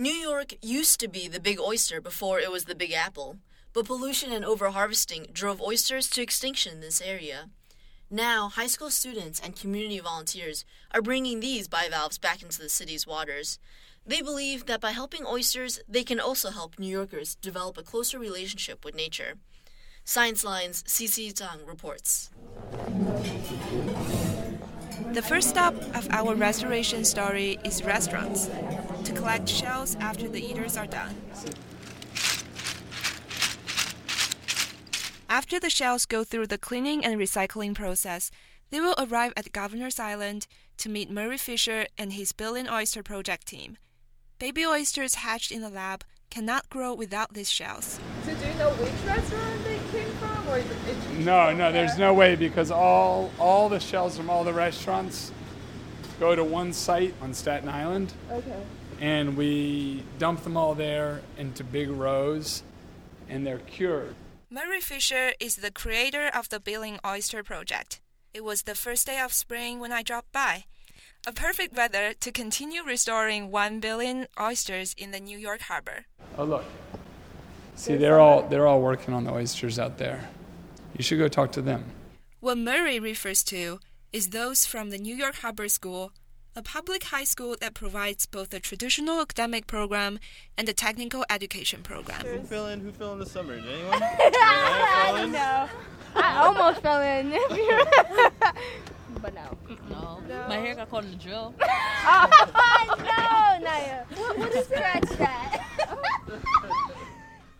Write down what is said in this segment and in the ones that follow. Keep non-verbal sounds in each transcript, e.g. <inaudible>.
New York used to be the big oyster before it was the big apple, but pollution and overharvesting drove oysters to extinction in this area. Now, high school students and community volunteers are bringing these bivalves back into the city's waters. They believe that by helping oysters, they can also help New Yorkers develop a closer relationship with nature. Science Line's Cici Zhang reports. The first stop of our restoration story is restaurants to collect shells after the eaters are done. After the shells go through the cleaning and recycling process, they will arrive at Governor's Island to meet Murray Fisher and his Billion Oyster Project team. Baby oysters hatched in the lab cannot grow without these shells. So do you know which restaurant they came from, or is it? No, no, there's no way because all all the shells from all the restaurants go to one site on Staten Island, Okay. And we dump them all there into big rows, and they're cured. Murray Fisher is the creator of the Billion Oyster Project. It was the first day of spring when I dropped by. A perfect weather to continue restoring 1 billion oysters in the New York harbor. Oh look, see they're all they're all working on the oysters out there. You should go talk to them. What Murray refers to is those from the New York Harbor School, a public high school that provides both a traditional academic program and a technical education program. Who fell in? Who fell in the summer? Did anyone? <laughs> I fall in? No. I almost fell in. <laughs> but no. No. My hair got caught in the drill. <laughs> Oh, no, Naya. What, what is scratch that?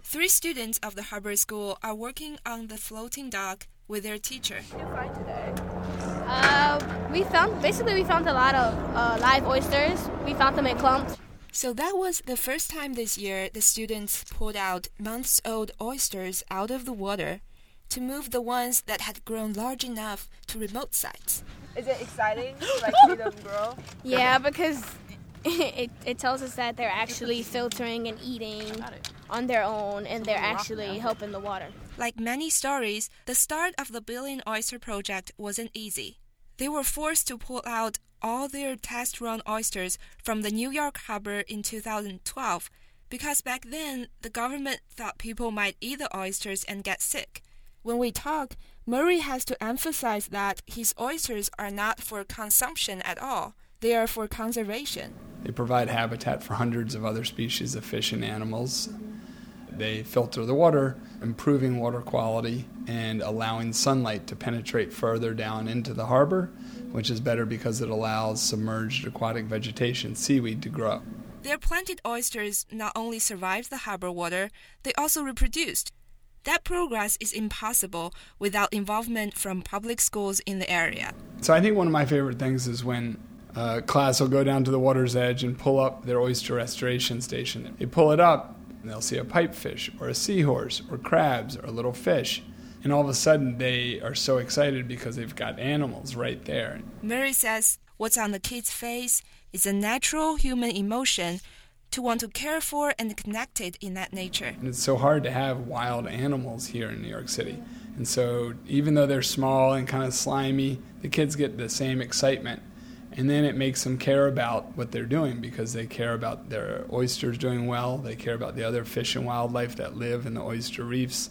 Three students of the Harbor School are working on the floating dock with their teacher. What did you find today? Uh, we found, basically, we found a lot of uh, live oysters. We found them in clumps. So that was the first time this year the students pulled out months old oysters out of the water to move the ones that had grown large enough to remote sites. Is it exciting to like <laughs> see them grow? Yeah, because <laughs> it, it tells us that they're actually filtering and eating on their own and they're actually helping the water. Like many stories, the start of the Billion Oyster Project wasn't easy. They were forced to pull out all their test run oysters from the New York harbor in 2012 because back then the government thought people might eat the oysters and get sick. When we talk, Murray has to emphasize that his oysters are not for consumption at all, they are for conservation. They provide habitat for hundreds of other species of fish and animals. They filter the water, improving water quality and allowing sunlight to penetrate further down into the harbor, which is better because it allows submerged aquatic vegetation, seaweed, to grow. Their planted oysters not only survived the harbor water, they also reproduced. That progress is impossible without involvement from public schools in the area. So I think one of my favorite things is when uh, class will go down to the water's edge and pull up their oyster restoration station. They pull it up and they'll see a pipefish or a seahorse or crabs or a little fish. And all of a sudden they are so excited because they've got animals right there. Murray says what's on the kid's face is a natural human emotion to want to care for and connect it in that nature. And it's so hard to have wild animals here in New York City. And so even though they're small and kind of slimy, the kids get the same excitement. And then it makes them care about what they're doing because they care about their oysters doing well, they care about the other fish and wildlife that live in the oyster reefs.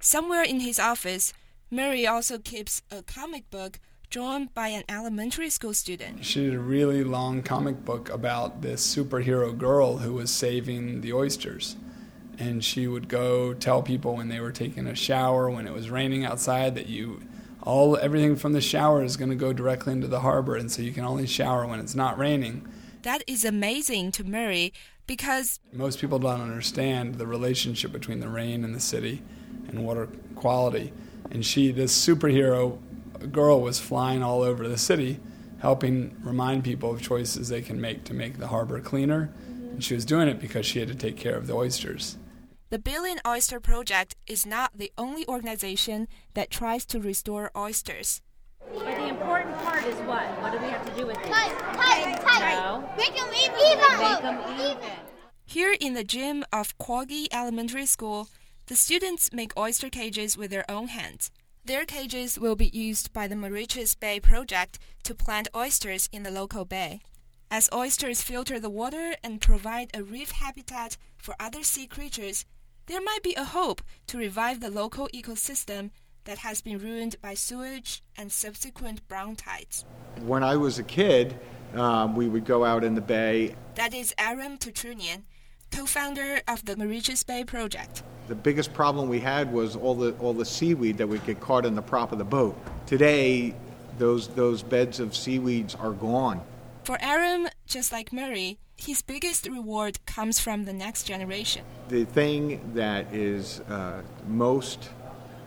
Somewhere in his office, Murray also keeps a comic book drawn by an elementary school student. She did a really long comic book about this superhero girl who was saving the oysters. And she would go tell people when they were taking a shower, when it was raining outside, that you all everything from the shower is going to go directly into the harbor, and so you can only shower when it's not raining. That is amazing to Murray because Most people don't understand the relationship between the rain and the city and water quality. And she, this superhero girl, was flying all over the city, helping remind people of choices they can make to make the harbor cleaner. And she was doing it because she had to take care of the oysters. The Billion Oyster Project is not the only organization that tries to restore oysters. But the important part is what? What do we have to do with it? Tight, tight, tight. No. Make them even. Make them even. Here in the gym of Quogue Elementary School, the students make oyster cages with their own hands. Their cages will be used by the Moriches Bay Project to plant oysters in the local bay. As oysters filter the water and provide a reef habitat for other sea creatures, there might be a hope to revive the local ecosystem that has been ruined by sewage and subsequent brown tides. When I was a kid, um, we would go out in the bay. That is Aram Terchunian, co-founder of the Moriches Bay Project. The biggest problem we had was all the all the seaweed that would get caught in the prop of the boat. Today, those those beds of seaweeds are gone. For Aram, just like Murray, his biggest reward comes from the next generation. The thing that is uh, most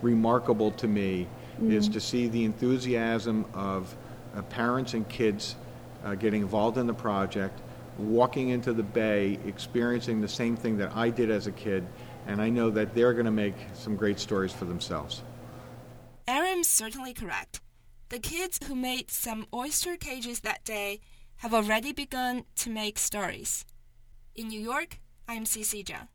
remarkable to me is to see the enthusiasm of uh, parents and kids uh, getting involved in the project, walking into the bay, experiencing the same thing that I did as a kid, and I know that they're going to make some great stories for themselves. Aram's certainly correct. The kids who made some oyster cages that day have already begun to make stories. In New York, I'm Cici Zhang.